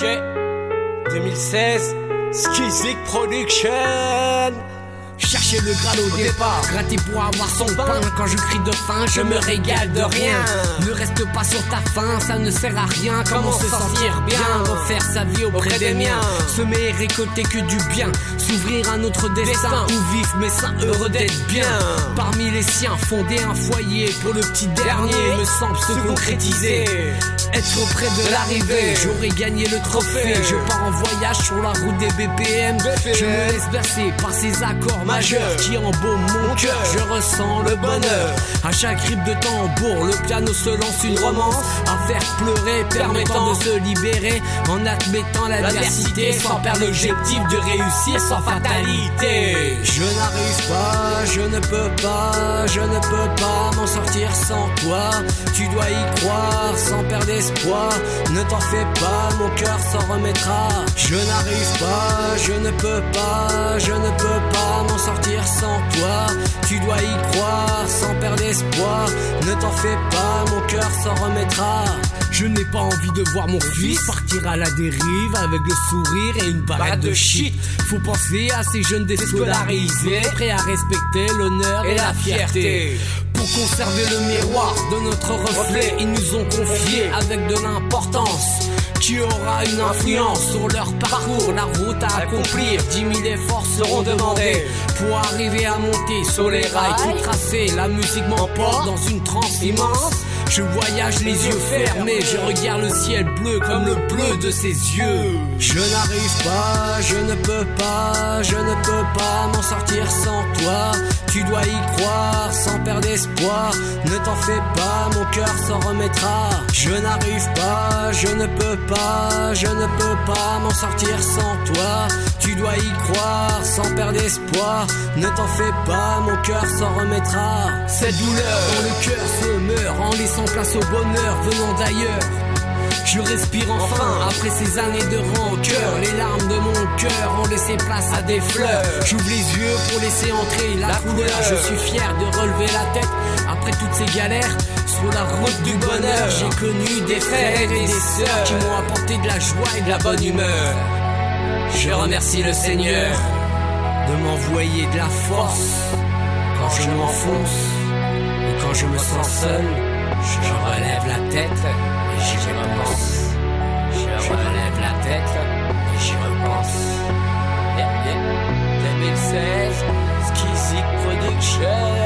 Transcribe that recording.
Yeah, Ok. 2016. Skizik Production. Chercher le Graal au départ, gratter pour avoir son pain. Quand je crie de faim, je me régale de rien. Ne reste pas sur ta faim, ça ne sert à rien. Comment se sentir bien, refaire sa vie auprès des miens? Semer et récolter que du bien, s'ouvrir à notre destin. Où vivent mes saints heureux d'être bien. Parmi les siens, fonder un foyer pour le petit dernier me semble se concrétiser. Être auprès de l'arrivée, j'aurais gagné le trophée. Je pars en voyage sur la route des BPM. Je me laisse bercer par ces accords majeurs qui embaument mon cœur. Je ressens le bonheur. À chaque rip de tambour, le piano se lance une romance à faire pleurer, permettant de se libérer en admettant l'adversité sans perdre l'objectif de réussir sans fatalité. Je n'arrive pas, je ne peux pas, je ne peux pas m'en sortir sans toi. Tu dois y croire sans perdre espoir. Ne t'en fais pas, mon cœur s'en remettra. Je n'arrive pas, je ne peux pas, je ne peux pas m'en sortir sans toi. Tu dois y croire sans perdre espoir. Ne t'en fais pas, mon cœur s'en remettra. Je n'ai pas envie de voir mon fils partir à la dérive avec le sourire et une barrette de shit. Faut penser à ces jeunes déscolarisés, prêts à respecter l'honneur et la fierté. Pour conserver le miroir de notre reflet, ils nous ont confié avec de l'importance qui aura une influence sur leur parcours, la route à accomplir. Dix mille efforts seront demandés pour arriver à monter sur les rails, tout tracé. La musique m'emporte dans une transe immense. Je voyage les yeux fermés, je regarde le ciel bleu comme le bleu de ses yeux. Je n'arrive pas, je ne peux pas, je ne peux pas m'en sortir sans toi. Tu dois y croire sans perdre espoir. Ne t'en fais pas, mon cœur s'en remettra. Je n'arrive pas, je ne peux pas, je ne peux pas m'en sortir sans toi. Tu dois y croire sans perdre espoir. Ne t'en fais pas, mon cœur s'en remettra. Cette douleur dans le cœur laissant place au bonheur venant d'ailleurs. Je respire enfin après ces années de rancœur. Les larmes de mon cœur ont laissé place à des fleurs. J'ouvre les yeux pour laisser entrer la, couleur. Je suis fier de relever la tête après toutes ces galères. Sur la route du bonheur, j'ai connu des frères et des sœurs qui m'ont apporté de la joie et de la bonne humeur. Je remercie le Seigneur de m'envoyer de la force quand je m'enfonce et quand je me sens seul. Je relève la tête et j'y repense. Je relève la tête et j'y repense. Yeah, yeah. 2016, Skizzy Production.